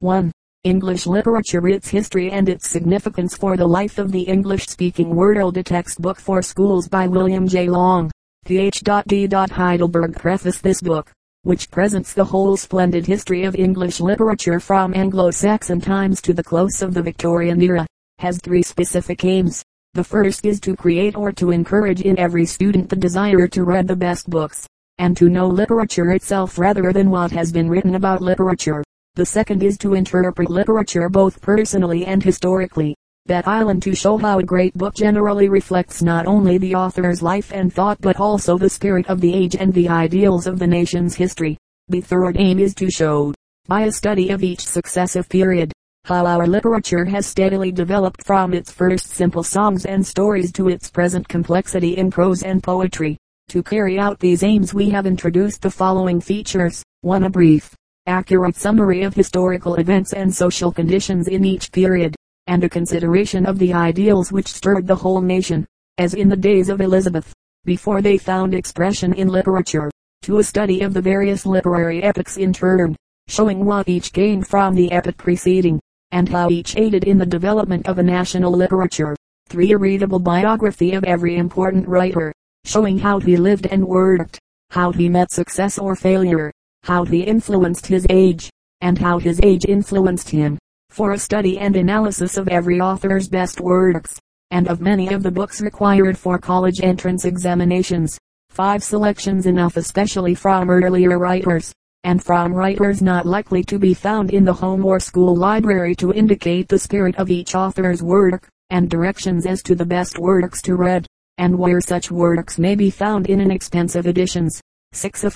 1. English Literature Its History and Its Significance for the Life of the English-Speaking World A Textbook for Schools by William J. Long, Ph.D. Heidelberg Preface This book, which presents the whole splendid history of English literature from Anglo-Saxon times to the close of the Victorian era, has three specific aims. The first is to create or to encourage in every student the desire to read the best books, and to know literature itself rather than what has been written about literature. The second is to interpret literature both personally and historically. That island to show how a great book generally reflects not only the author's life and thought but also the spirit of the age and the ideals of the nation's history. The third aim is to show, by a study of each successive period, how our literature has steadily developed from its first simple songs and stories to its present complexity in prose and poetry. To carry out these aims we have introduced the following features. 1. A brief, accurate summary of historical events and social conditions in each period, and a consideration of the ideals which stirred the whole nation, as in the days of Elizabeth, before they found expression in literature, to a study of the various literary epochs in turn, showing what each gained from the epoch preceding, and how each aided in the development of a national literature. 3. A readable biography of every important writer, showing how he lived and worked, how he met success or failure, how he influenced his age, and how his age influenced him, for a study and analysis of every author's best works, and of many of the books required for college entrance examinations. Five selections enough especially from earlier writers, and from writers not likely to be found in the home or school library to indicate the spirit of each author's work, and directions as to the best works to read, and where such works may be found in inexpensive editions. 6. A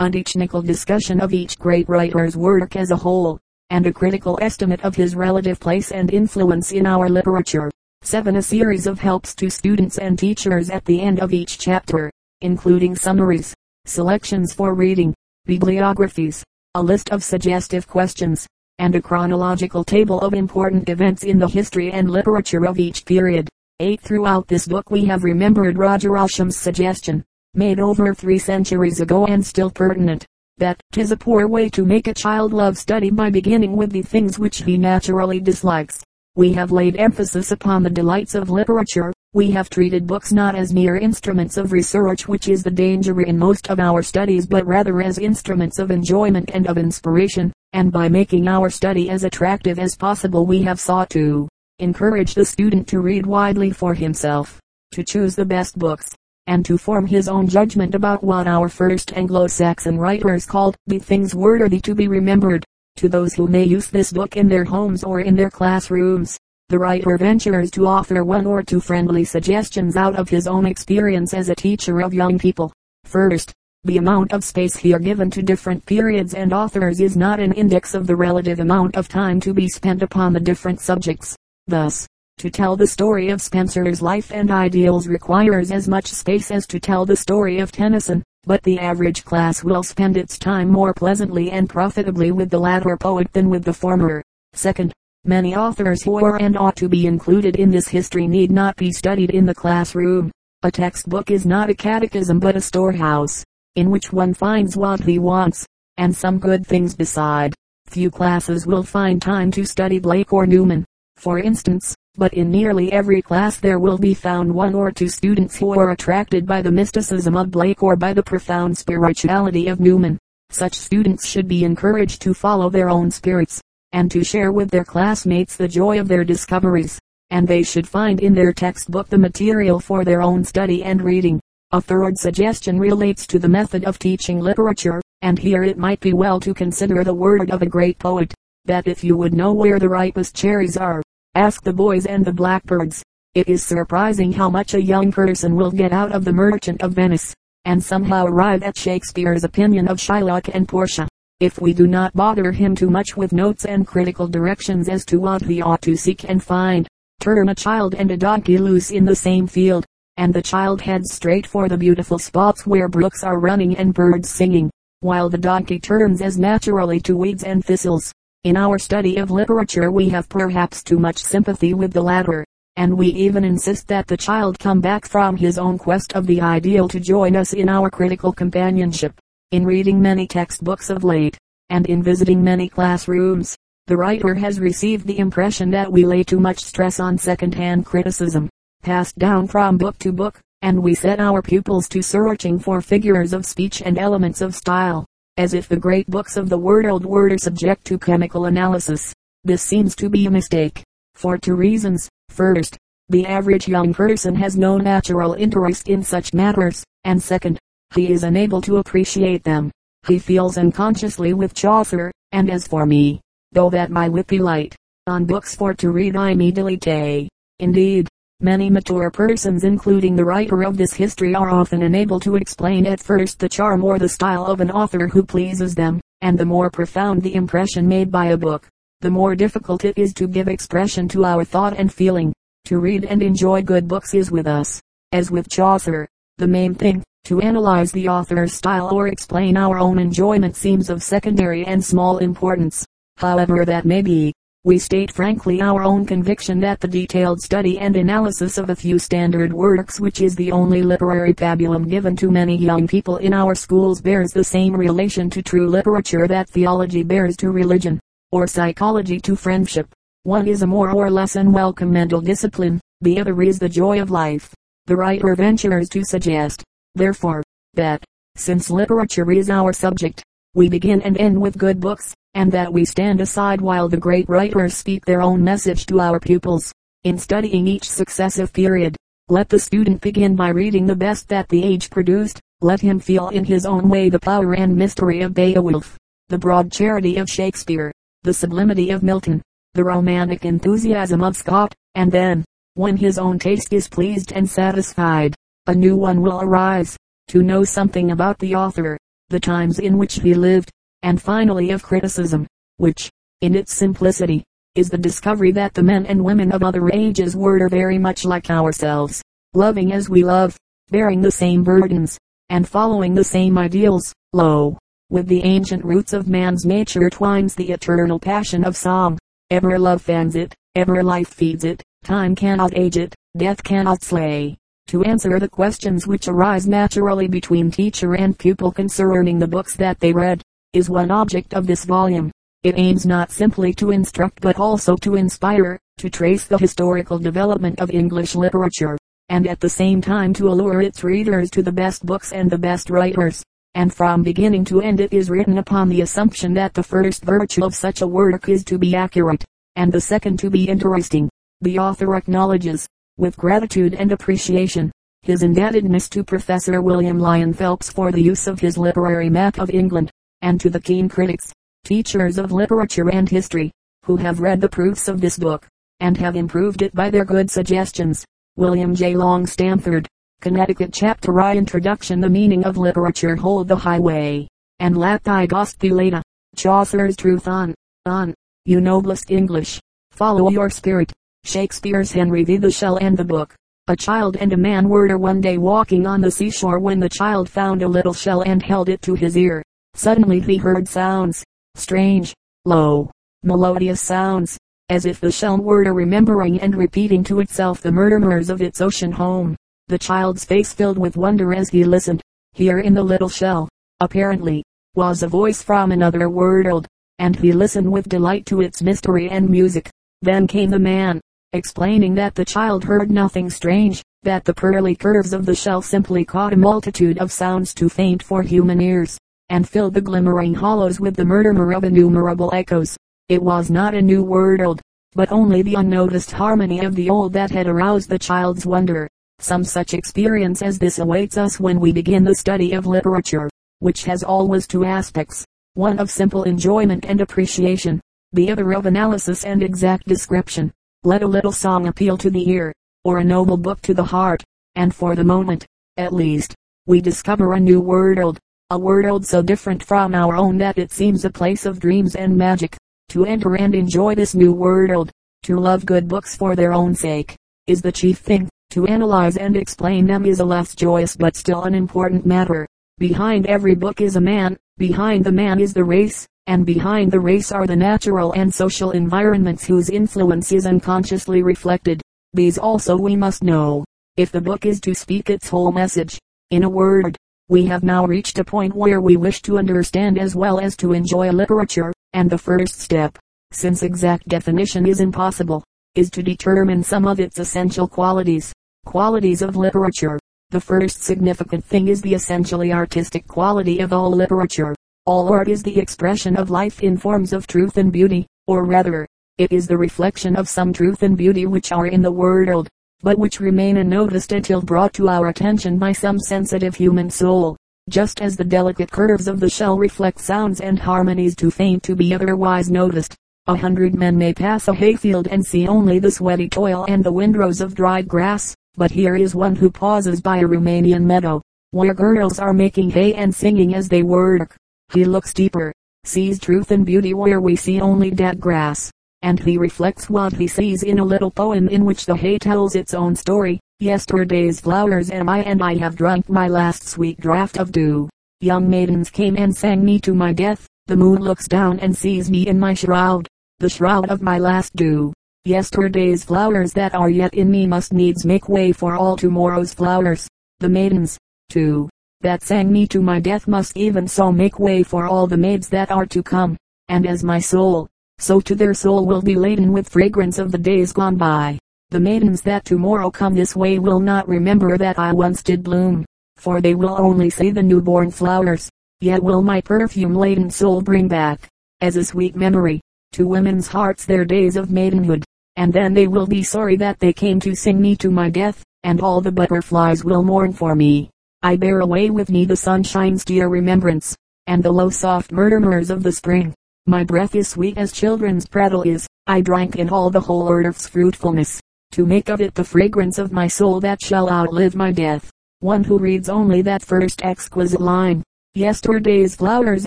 frank, nickel discussion of each great writer's work as a whole, and a critical estimate of his relative place and influence in our literature. 7. A series of helps to students and teachers at the end of each chapter, including summaries, selections for reading, bibliographies, a list of suggestive questions, and a chronological table of important events in the history and literature of each period. 8. Throughout this book we have remembered Roger Ascham's suggestion made over three centuries ago and still pertinent, that 'tis a poor way to make a child love study by beginning with the things which he naturally dislikes. We have laid emphasis upon the delights of literature. We have treated books not as mere instruments of research which is the danger in most of our studies but rather as instruments of enjoyment and of inspiration, and by making our study as attractive as possible we have sought to encourage the student to read widely for himself, to choose the best books, and to form his own judgment about what our first Anglo-Saxon writers called the things worthy to be remembered. To those who may use this book in their homes or in their classrooms, the writer ventures to offer one or two friendly suggestions out of his own experience as a teacher of young people. First, the amount of space here given to different periods and authors is not an index of the relative amount of time to be spent upon the different subjects. Thus, to tell the story of Spenser's life and ideals requires as much space as to tell the story of Tennyson, but the average class will spend its time more pleasantly and profitably with the latter poet than with the former. Second, many authors who are and ought to be included in this history need not be studied in the classroom. A textbook is not a catechism but a storehouse, in which one finds what he wants, and some good things beside. Few classes will find time to study Blake or Newman, for instance, but in nearly every class there will be found one or two students who are attracted by the mysticism of Blake or by the profound spirituality of Newman. Such students should be encouraged to follow their own spirits, and to share with their classmates the joy of their discoveries, and they should find in their textbook the material for their own study and reading. A third suggestion relates to the method of teaching literature, and here it might be well to consider the word of a great poet, that if you would know where the ripest cherries are, Ask the boys and the blackbirds. It is surprising how much a young person will get out of the Merchant of Venice, and somehow arrive at Shakespeare's opinion of Shylock and Portia. If we do not bother him too much with notes and critical directions as to what he ought to seek and find, turn a child and a donkey loose in the same field, and the child heads straight for the beautiful spots where brooks are running and birds singing, while the donkey turns as naturally to weeds and thistles. In our study of literature we have perhaps too much sympathy with the latter, and we even insist that the child come back from his own quest of the ideal to join us in our critical companionship. In reading many textbooks of late, and in visiting many classrooms, The writer has received the impression that we lay too much stress on second-hand criticism, passed down from book to book, and we set our pupils to searching for figures of speech and elements of style, as if the great books of the world were subject to chemical analysis. This seems to be a mistake, for two reasons. First, the average young person has no natural interest in such matters, and second, he is unable to appreciate them. He feels unconsciously with Chaucer, and as for me, though that my be light, on books for to read I me delete. Indeed, many mature persons including the writer of this history are often unable to explain at first the charm or the style of an author who pleases them, and the more profound the impression made by a book, the more difficult it is to give expression to our thought and feeling. To read and enjoy good books is with us, as with Chaucer, the main thing. To analyze the author's style or explain our own enjoyment seems of secondary and small importance. However that may be, we state frankly our own conviction that the detailed study and analysis of a few standard works which is the only literary pabulum given to many young people in our schools bears the same relation to true literature that theology bears to religion, or psychology to friendship. One is a more or less unwelcome mental discipline, the other is the joy of life. The writer ventures to suggest, therefore, that, since literature is our subject, we begin and end with good books, and that we stand aside while the great writers speak their own message to our pupils. In studying each successive period, let the student begin by reading the best that the age produced. Let him feel in his own way the power and mystery of Beowulf, the broad charity of Shakespeare, the sublimity of Milton, the romantic enthusiasm of Scott, and then, when his own taste is pleased and satisfied, a new one will arise, to know something about the author, the times in which he lived, and finally of criticism, which, in its simplicity, is the discovery that the men and women of other ages were very much like ourselves, loving as we love, bearing the same burdens, and following the same ideals. Lo, with the ancient roots of man's nature twines the eternal passion of song. Ever love fans it, ever life feeds it, time cannot age it, death cannot slay. To answer the questions which arise naturally between teacher and pupil concerning the books that they read, is one object of this volume. It aims not simply to instruct but also to inspire, to trace the historical development of English literature, and at the same time to allure its readers to the best books and the best writers and from beginning to end it is written upon the assumption that the first virtue of such a work is to be accurate, and the second to be interesting. The author acknowledges, with gratitude and appreciation, his indebtedness to Professor William Lyon Phelps for the use of his literary map of England, and to the keen critics, teachers of literature and history, who have read the proofs of this book, and have improved it by their good suggestions. William J. Long Stamford, Connecticut Chapter I Introduction The meaning of literature Hold the highway, and Lati Gostulata. Chaucer's Truth on, on, you noblest English. Follow your spirit. Shakespeare's Henry V. The Shell and the Book. A child and a man were one day walking on the seashore when the child found a little shell and held it to his ear. Suddenly he heard sounds, strange, low, melodious sounds, as if the shell were remembering and repeating to itself the murmurs of its ocean home. The child's face filled with wonder as he listened. Here in the little shell, apparently, was a voice from another world, and he listened with delight to its mystery and music. Then came the man, explaining that the child heard nothing strange, that the pearly curves of the shell simply caught a multitude of sounds too faint for human ears, and filled the glimmering hollows with the murmur of innumerable echoes. It was not a new world, but only the unnoticed harmony of the old that had aroused the child's wonder. Some such experience as this awaits us when we begin the study of literature, which has always two aspects, one of simple enjoyment and appreciation, the other of analysis and exact description. Let a little song appeal to the ear, or a noble book to the heart, and for the moment, at least, we discover a new world, a world so different from our own that it seems a place of dreams and magic. To enter and enjoy this new world, to love good books for their own sake, is the chief thing. To analyze and explain them is a less joyous but still an important matter. Behind every book is a man, behind the man is the race, and behind the race are the natural and social environments whose influence is unconsciously reflected. These also we must know, if the book is to speak its whole message. In a word, we have now reached a point where we wish to understand as well as to enjoy literature, and the first step since exact definition is impossible, is to determine some of its essential qualities. Qualities of literature. The first significant thing is the essentially artistic quality of all literature. All art is the expression of life in forms of truth and beauty, or rather, it is the reflection of some truth and beauty which are in the world, but which remain unnoticed until brought to our attention by some sensitive human soul. Just as the delicate curves of the shell reflect sounds and harmonies too faint to be otherwise noticed. A hundred men may pass a hayfield and see only the sweaty toil and the windrows of dried grass, but here is one who pauses by a Romanian meadow, where girls are making hay and singing as they work. He looks deeper, sees truth and beauty where we see only dead grass and he reflects what he sees in a little poem in which the hay tells its own story. Yesterday's flowers am I and I have drunk my last sweet draught of dew. Young maidens came and sang me to my death. The moon looks down and sees me in my shroud, the shroud of my last dew. Yesterday's flowers that are yet in me must needs make way for all tomorrow's flowers. The maidens, too, that sang me to my death must even so make way for all the maids that are to come. And as my soul, so to their soul will be laden with fragrance of the days gone by. The maidens that tomorrow come this way will not remember that I once did bloom, for they will only see the newborn flowers. Yet will my perfume laden soul bring back, as a sweet memory, to women's hearts their days of maidenhood. And then they will be sorry that they came to sing me to my death, and all the butterflies will mourn for me. I bear away with me the sunshine's dear remembrance, and the low soft murmurs of the spring. My breath is sweet as children's prattle is. I drank in all the whole earth's fruitfulness, to make of it the fragrance of my soul that shall outlive my death. One who reads only that first exquisite line, Yesterday's flowers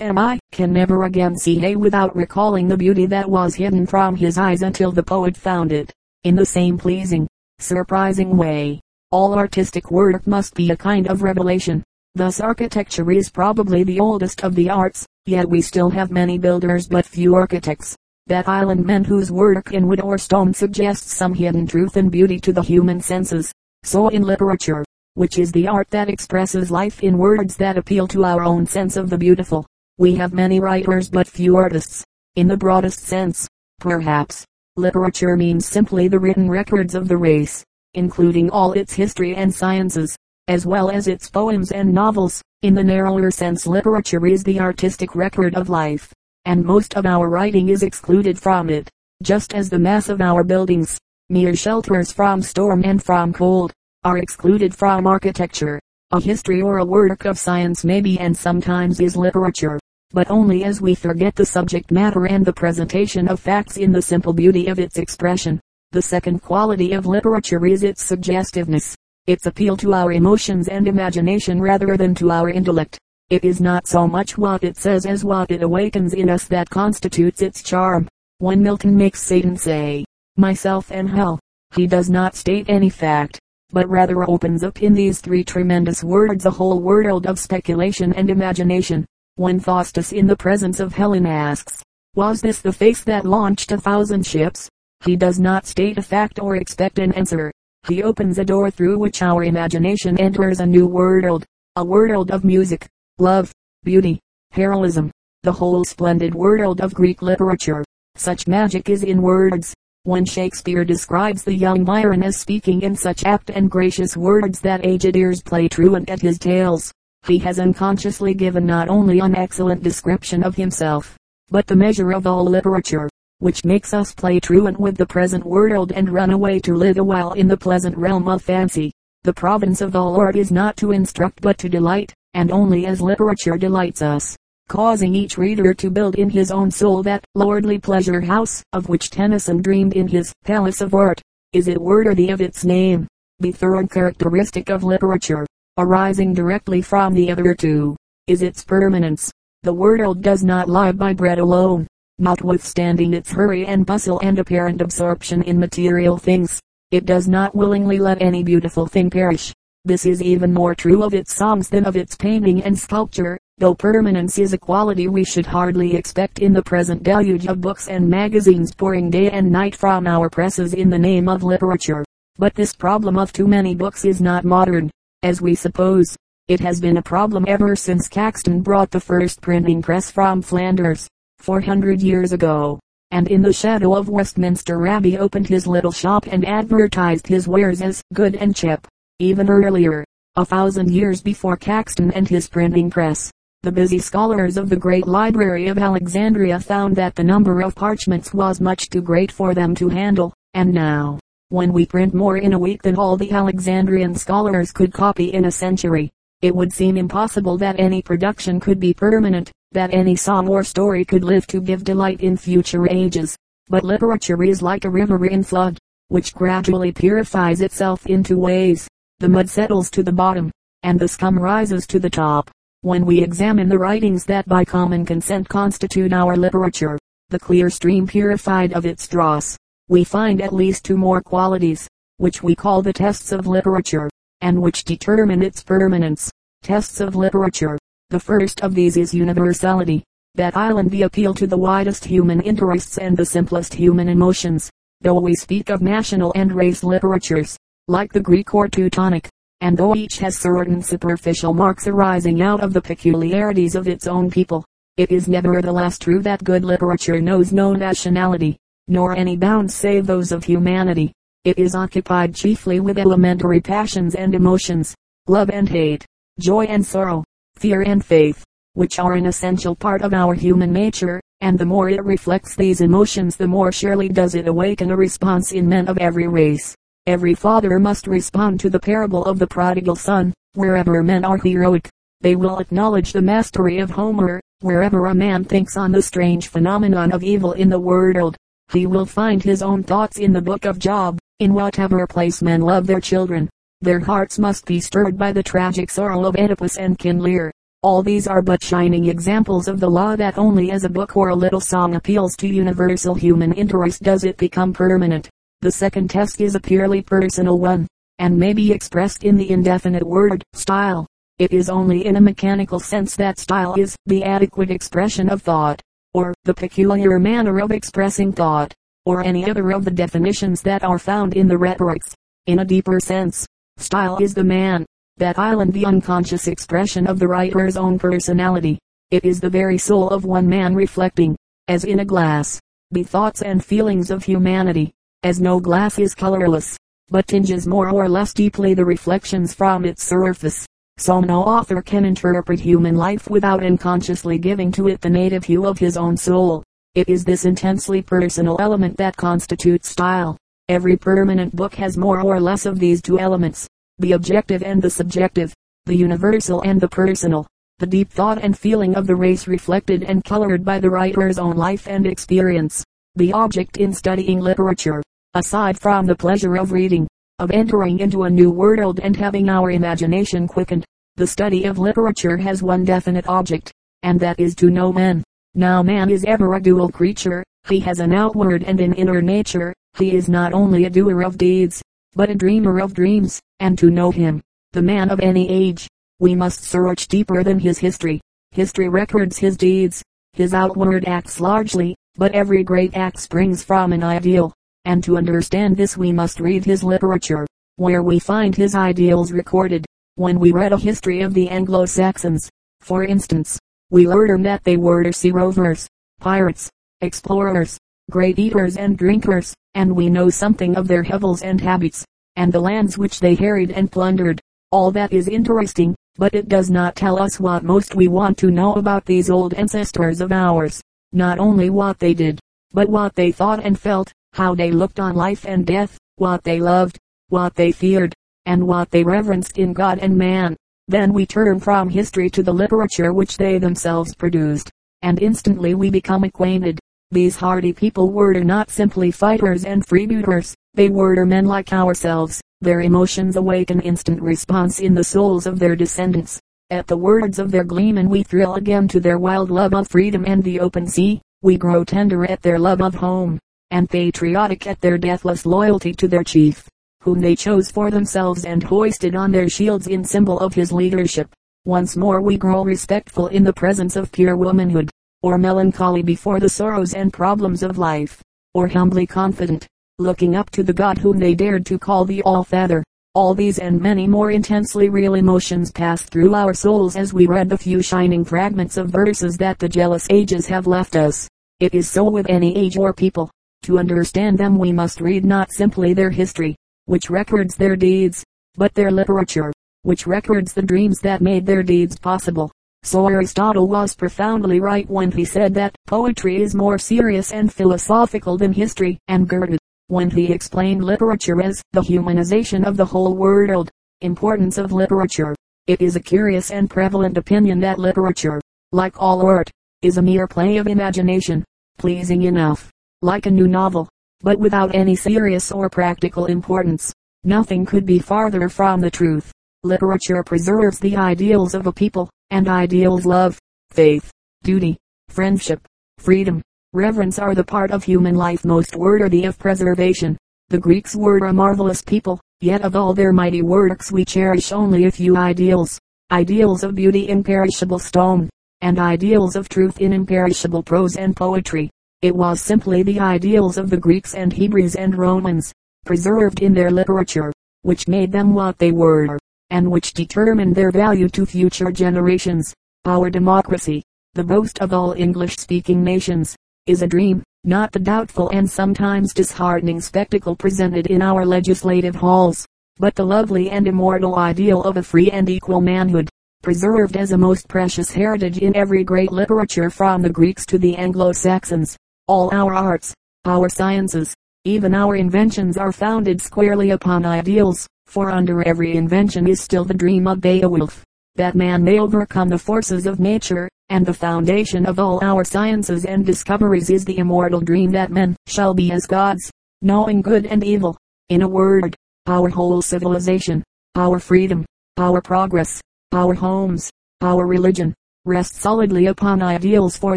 am I, can never again see hay without recalling the beauty that was hidden from his eyes until the poet found it. In the same pleasing, surprising way, all artistic work must be a kind of revelation. Thus architecture is probably the oldest of the arts, Yet we still have many builders but few architects. That island men whose work in wood or stone suggests some hidden truth and beauty to the human senses. So in literature, which is the art that expresses life in words that appeal to our own sense of the beautiful, we have many writers but few artists. In the broadest sense, perhaps, literature means simply the written records of the race, including all its history and sciences, as well as its poems and novels. In the narrower sense literature is the artistic record of life, and most of our writing is excluded from it, just as the mass of our buildings, mere shelters from storm and from cold, are excluded from architecture. A history or a work of science may be and sometimes is literature, but only as we forget the subject matter and the presentation of facts in the simple beauty of its expression. The second quality of literature is its suggestiveness its appeal to our emotions and imagination rather than to our intellect. It is not so much what it says as what it awakens in us that constitutes its charm. When Milton makes Satan say, myself and hell, he does not state any fact, but rather opens up in these three tremendous words a whole world of speculation and imagination. When Faustus in the presence of Helen asks, was this the face that launched a thousand ships? He does not state a fact or expect an answer. He opens a door through which our imagination enters a new world, a world of music, love, beauty, heroism, the whole splendid world of Greek literature. Such magic is in words. When Shakespeare describes the young Biron as speaking in such apt and gracious words that aged ears play truant at his tales, he has unconsciously given not only an excellent description of himself, but the measure of all literature which makes us play truant with the present world and run away to live a while in the pleasant realm of fancy. The province of all art is not to instruct but to delight, and only as literature delights us, causing each reader to build in his own soul that lordly pleasure house of which Tennyson dreamed in his Palace of Art, is it worthy of its name. The third characteristic of literature, arising directly from the other two, is its permanence. The world does not live by bread alone, Notwithstanding its hurry and bustle and apparent absorption in material things, it does not willingly let any beautiful thing perish. This is even more true of its songs than of its painting and sculpture, though permanence is a quality we should hardly expect in the present deluge of books and magazines pouring day and night from our presses in the name of literature. But this problem of too many books is not modern, as we suppose. It has been a problem ever since Caxton brought the first printing press from Flanders. 400 years ago, and in the shadow of Westminster Abbey opened his little shop and advertised his wares as good and cheap. Even earlier, a thousand years before Caxton and his printing press, the busy scholars of the great library of Alexandria found that the number of parchments was much too great for them to handle, and now, when we print more in a week than all the Alexandrian scholars could copy in a century, it would seem impossible that any production could be permanent that any song or story could live to give delight in future ages. But literature is like a river in flood, which gradually purifies itself into waves. The mud settles to the bottom, and the scum rises to the top. When we examine the writings that by common consent constitute our literature, the clear stream purified of its dross, we find at least two more qualities, which we call the tests of literature, and which determine its permanence. Tests of literature the first of these is universality. That island the appeal to the widest human interests and the simplest human emotions. Though we speak of national and race literatures, like the Greek or Teutonic, and though each has certain superficial marks arising out of the peculiarities of its own people, it is nevertheless true that good literature knows no nationality, nor any bounds save those of humanity. It is occupied chiefly with elementary passions and emotions, love and hate, joy and sorrow, fear and faith, which are an essential part of our human nature, and the more it reflects these emotions the more surely does it awaken a response in men of every race. Every father must respond to the parable of the prodigal son, wherever men are heroic. They will acknowledge the mastery of Homer, wherever a man thinks on the strange phenomenon of evil in the world. He will find his own thoughts in the book of Job. In whatever place men love their children, their hearts must be stirred by the tragic sorrow of Oedipus and King Lear. All these are but shining examples of the law that only as a book or a little song appeals to universal human interest does it become permanent. The second test is a purely personal one, and may be expressed in the indefinite word, style. It is only in a mechanical sense that style is the adequate expression of thought, or the peculiar manner of expressing thought, or any other of the definitions that are found in the rhetorics. In a deeper sense, Style is the man. That island the unconscious expression of the writer's own personality. It is the very soul of one man reflecting, as in a glass, the thoughts and feelings of humanity. As no glass is colorless, but tinges more or less deeply the reflections from its surface. So no author can interpret human life without unconsciously giving to it the native hue of his own soul. It is this intensely personal element that constitutes style. Every permanent book has more or less of these two elements, the objective and the subjective, the universal and the personal, the deep thought and feeling of the race reflected and colored by the writer's own life and experience. The object in studying literature, aside from the pleasure of reading, of entering into a new world and having our imagination quickened, the study of literature has one definite object, and that is to know men. Now man is ever a dual creature, he has an outward and an inner nature, he is not only a doer of deeds, but a dreamer of dreams, and to know him, the man of any age, we must search deeper than his history. History records his deeds, his outward acts largely, but every great act springs from an ideal, and to understand this we must read his literature, where we find his ideals recorded. When we read a history of the Anglo-Saxons, for instance, we learn that they were sea rovers, pirates, explorers, great eaters and drinkers, and we know something of their hovels and habits, and the lands which they harried and plundered. All that is interesting, but it does not tell us what most we want to know about these old ancestors of ours. Not only what they did, but what they thought and felt, how they looked on life and death, what they loved, what they feared, and what they reverenced in God and man. Then we turn from history to the literature which they themselves produced, and instantly we become acquainted these hardy people were not simply fighters and freebooters, they were men like ourselves. Their emotions awaken instant response in the souls of their descendants. At the words of their gleemen we thrill again to their wild love of freedom and the open sea. We grow tender at their love of home, and patriotic at their deathless loyalty to their chief, whom they chose for themselves and hoisted on their shields in symbol of his leadership. Once more we grow respectful in the presence of pure womanhood or melancholy before the sorrows and problems of life, or humbly confident, looking up to the God whom they dared to call the All-Father. All these and many more intensely real emotions passed through our souls as we read the few shining fragments of verses that the jealous ages have left us. It is so with any age or people. To understand them we must read not simply their history, which records their deeds, but their literature, which records the dreams that made their deeds possible. So Aristotle was profoundly right when he said that poetry is more serious and philosophical than history, and Goethe, when he explained literature as the humanization of the whole world. Importance of literature. It is a curious and prevalent opinion that literature, like all art, is a mere play of imagination, pleasing enough, like a new novel, but without any serious or practical importance. Nothing could be farther from the truth. Literature preserves the ideals of a people, and ideals love, faith, duty, friendship, freedom, reverence are the part of human life most worthy of preservation. The Greeks were a marvelous people, yet of all their mighty works we cherish only a few ideals. Ideals of beauty in perishable stone, and ideals of truth in imperishable prose and poetry. It was simply the ideals of the Greeks and Hebrews and Romans, preserved in their literature, which made them what they were and which determine their value to future generations. Our democracy, the boast of all English-speaking nations, is a dream, not the doubtful and sometimes disheartening spectacle presented in our legislative halls, but the lovely and immortal ideal of a free and equal manhood, preserved as a most precious heritage in every great literature from the Greeks to the Anglo-Saxons. All our arts, our sciences, even our inventions are founded squarely upon ideals, for under every invention is still the dream of Beowulf, that man may overcome the forces of nature, and the foundation of all our sciences and discoveries is the immortal dream that men shall be as gods, knowing good and evil. In a word, our whole civilization, our freedom, our progress, our homes, our religion, rest solidly upon ideals for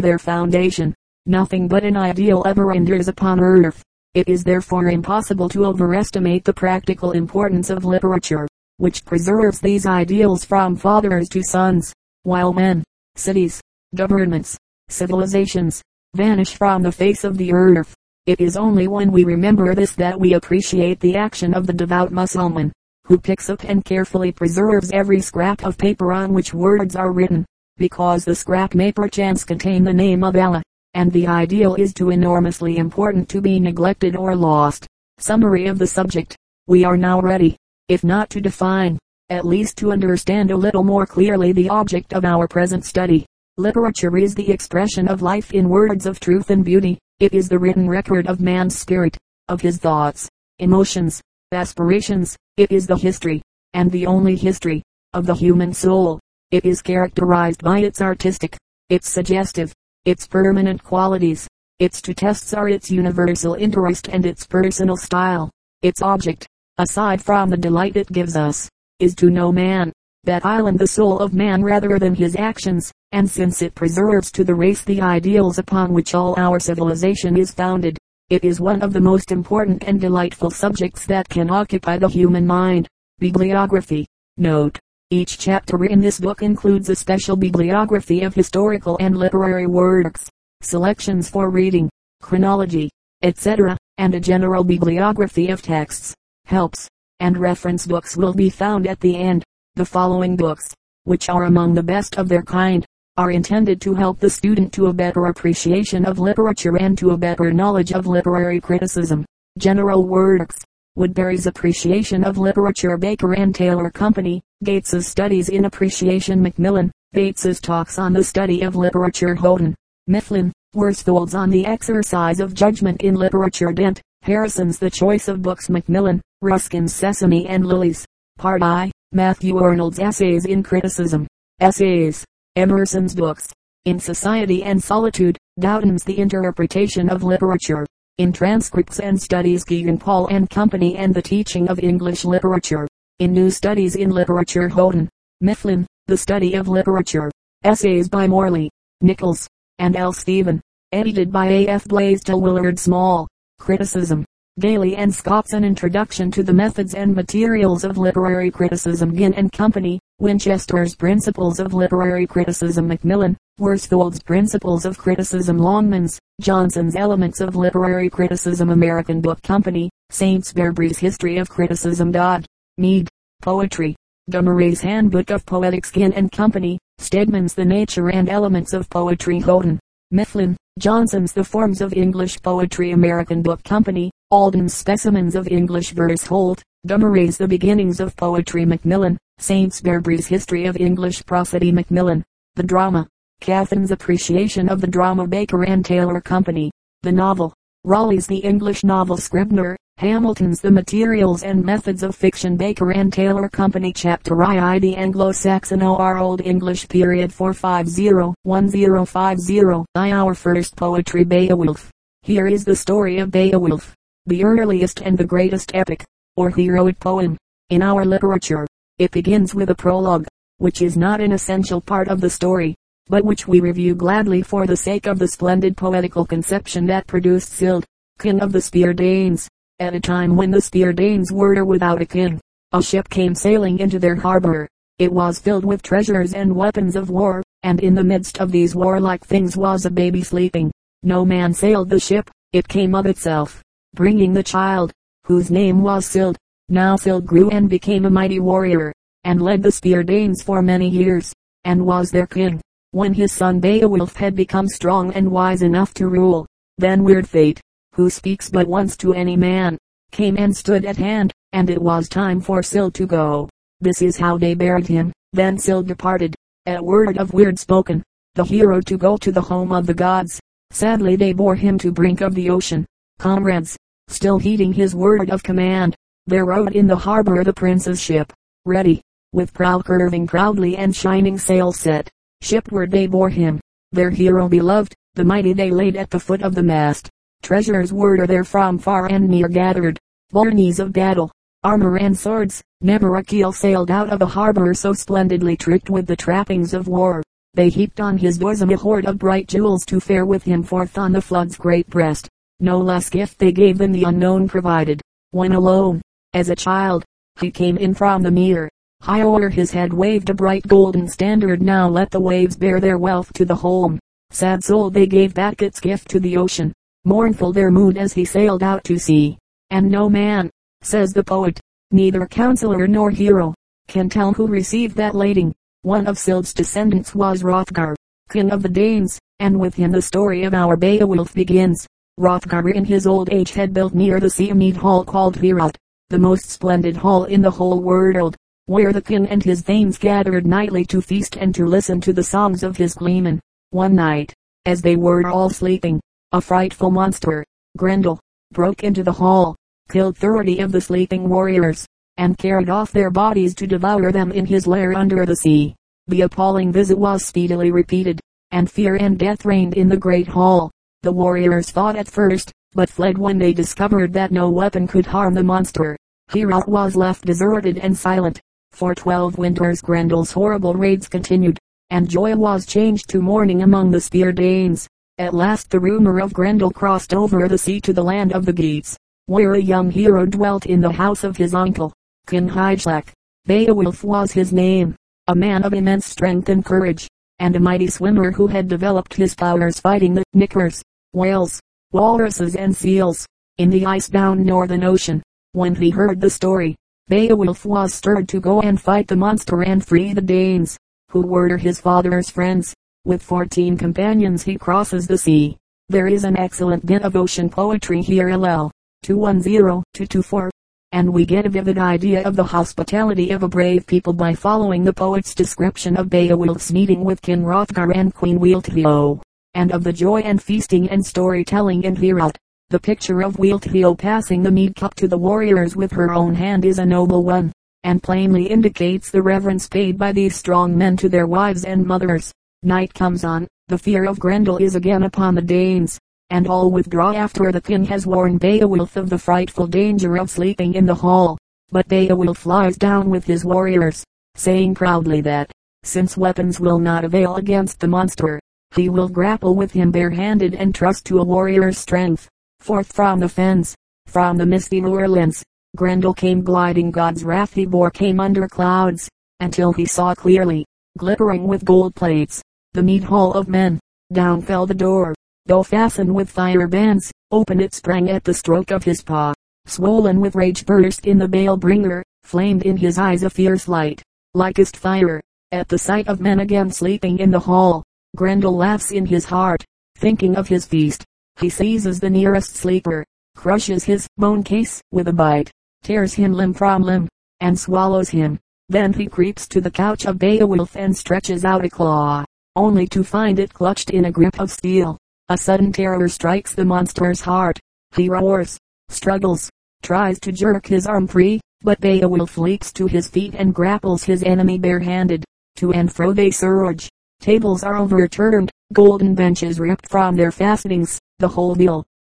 their foundation. Nothing but an ideal ever endures upon earth. It is therefore impossible to overestimate the practical importance of literature, which preserves these ideals from fathers to sons, while men, cities, governments, civilizations, vanish from the face of the earth. It is only when we remember this that we appreciate the action of the devout Mussulman, who picks up and carefully preserves every scrap of paper on which words are written, because the scrap may perchance contain the name of Allah and the ideal is too enormously important to be neglected or lost. Summary of the subject. We are now ready, if not to define, at least to understand a little more clearly the object of our present study. Literature is the expression of life in words of truth and beauty. It is the written record of man's spirit, of his thoughts, emotions, aspirations. It is the history, and the only history, of the human soul. It is characterized by its artistic, its suggestive, its permanent qualities. Its two tests are its universal interest and its personal style. Its object, aside from the delight it gives us, is to know man, that island the soul of man rather than his actions, and since it preserves to the race the ideals upon which all our civilization is founded, it is one of the most important and delightful subjects that can occupy the human mind. Bibliography. Note. Each chapter in this book includes a special bibliography of historical and literary works, selections for reading, chronology, etc., and a general bibliography of texts, helps, and reference books will be found at the end. The following books, which are among the best of their kind, are intended to help the student to a better appreciation of literature and to a better knowledge of literary criticism. General works. Woodberry's Appreciation of Literature Baker and Taylor Company, Gates's Studies in Appreciation Macmillan, Bates's Talks on the Study of Literature Houghton, Mifflin, Worsfold's On the Exercise of Judgment in Literature Dent, Harrison's The Choice of Books Macmillan, Ruskin's Sesame and Lilies, Part I, Matthew Arnold's Essays in Criticism, Essays, Emerson's Books, In Society and Solitude, Dowden's The Interpretation of Literature, in transcripts and studies Kegan Paul and Company and the teaching of English literature. In new studies in literature Houghton, Mifflin, the study of literature. Essays by Morley, Nichols, and L. Stephen. Edited by A. F. Blaisdell Willard Small. Criticism. Gayley and Scott's An Introduction to the Methods and Materials of Literary Criticism. Ginn and Company, Winchester's Principles of Literary Criticism. Macmillan, Worsfold's Principles of Criticism. Longmans, Johnson's Elements of Literary Criticism. American Book Company, Saintsbury's History of Criticism. Dodd, Mead, Poetry, Gummere's Handbook of Poetics. Ginn and Company, Stedman's The Nature and Elements of Poetry. Houghton, Mifflin, Johnson's The Forms of English Poetry. American Book Company, Alden's Specimens of English Verse Holt, Gummere's The Beginnings of Poetry Macmillan, Saintsbury's History of English Prosody Macmillan, The Drama, Caffin's Appreciation of the Drama Baker and Taylor Company, The Novel, Raleigh's The English Novel Scribner, Hamilton's The Materials and Methods of Fiction Baker and Taylor Company Chapter II The Anglo-Saxon or Old English Period 450-1050 I Our First Poetry Beowulf. Here is the story of Beowulf, the earliest and the greatest epic, or heroic poem, in our literature. It begins with a prologue, which is not an essential part of the story, but which we review gladly for the sake of the splendid poetical conception that produced Scyld, king of the Spear Danes. At a time when the Spear Danes were without a king, a ship came sailing into their harbor. It was filled with treasures and weapons of war, and in the midst of these warlike things was a baby sleeping. No man sailed the ship, it came of itself, bringing the child, whose name was Scyld. Now Scyld grew and became a mighty warrior, and led the Spear Danes for many years, and was their king. When his son Beowulf had become strong and wise enough to rule, then weird fate, who speaks but once to any man, came and stood at hand, and it was time for Scyld to go. This is how they buried him. Then Scyld departed, at word of Weird spoken, the hero to go to the home of the gods. Sadly they bore him to brink of the ocean. Comrades, still heeding his word of command, there rode in the harbor the prince's ship, ready, with prow curving proudly and shining sail set. Shipward they bore him, their hero beloved, the mighty they laid at the foot of the mast. Treasures were there from far and near gathered, byrnies of battle, armor and swords. Never a keel sailed out of a harbor so splendidly tricked with the trappings of war. They heaped on his bosom a hoard of bright jewels to fare with him forth on the flood's great breast. No less gift they gave than the unknown provided. When alone, as a child, he came in from the mere. High o'er his head waved a bright golden standard. Now let the waves bear their wealth to the home. Sad soul they gave back its gift to the ocean mournful their mood as he sailed out to sea. And no man, says the poet, neither counselor nor hero, can tell who received that lading. One of Scyld's descendants was Hrothgar, king of the Danes, and with him the story of our Beowulf begins. Hrothgar in his old age had built near the sea a mead hall called Heorot, the most splendid hall in the whole world, where the king and his thanes gathered nightly to feast and to listen to the songs of his gleemen. One night, as they were all sleeping, a frightful monster, Grendel, broke into the hall, killed thirty of the sleeping warriors, and carried off their bodies to devour them in his lair under the sea. The appalling visit was speedily repeated, and fear and death reigned in the great hall. The warriors fought at first, but fled when they discovered that no weapon could harm the monster. Heorot was left deserted and silent. For twelve winters Grendel's horrible raids continued, and joy was changed to mourning among the Spear Danes. At last the rumor of Grendel crossed over the sea to the land of the Geats, where a young hero dwelt in the house of his uncle, King Hygelac. Beowulf was his name, a man of immense strength and courage, and a mighty swimmer who had developed his powers fighting the nickers, whales, walruses and seals, in the ice-bound northern ocean. When he heard the story, Beowulf was stirred to go and fight the monster and free the Danes, who were his father's friends. With 14 companions he crosses the sea. There is an excellent bit of ocean poetry here ll. 210-224, and we get a vivid idea of the hospitality of a brave people by following the poet's description of Beowulf's meeting with King Hrothgar and Queen Wealhtheow, and of the joy and feasting and storytelling in Heorot. The picture of Wealhtheow passing the mead cup to the warriors with her own hand is a noble one, and plainly indicates the reverence paid by these strong men to their wives and mothers. Night comes on, the fear of Grendel is again upon the Danes, and all withdraw after the king has warned Beowulf of the frightful danger of sleeping in the hall. But Beowulf lies down with his warriors, saying proudly that, since weapons will not avail against the monster, he will grapple with him barehanded and trust to a warrior's strength. Forth from the fens, from the misty moorlands, Grendel came gliding God's wrath he bore came under clouds, until he saw clearly, glittering with gold plates, the mead hall of men. Down fell the door, though fastened with fire bands, open it sprang at the stroke of his paw. Swollen with rage burst in the bale bringer, flamed in his eyes a fierce light, likest fire, at the sight of men again sleeping in the hall. Grendel laughs in his heart, Thinking of his feast, he seizes the nearest sleeper, crushes his bone case with a bite, tears him limb from limb, and swallows him. Then he creeps to the couch of Beowulf and stretches out a claw, only to find it clutched in a grip of steel. A sudden terror strikes the monster's heart. He roars, struggles, tries to jerk his arm free, but Beowulf leaps to his feet and grapples his enemy barehanded. To and fro they surge. Tables are overturned, golden benches ripped from their fastenings, the whole bill,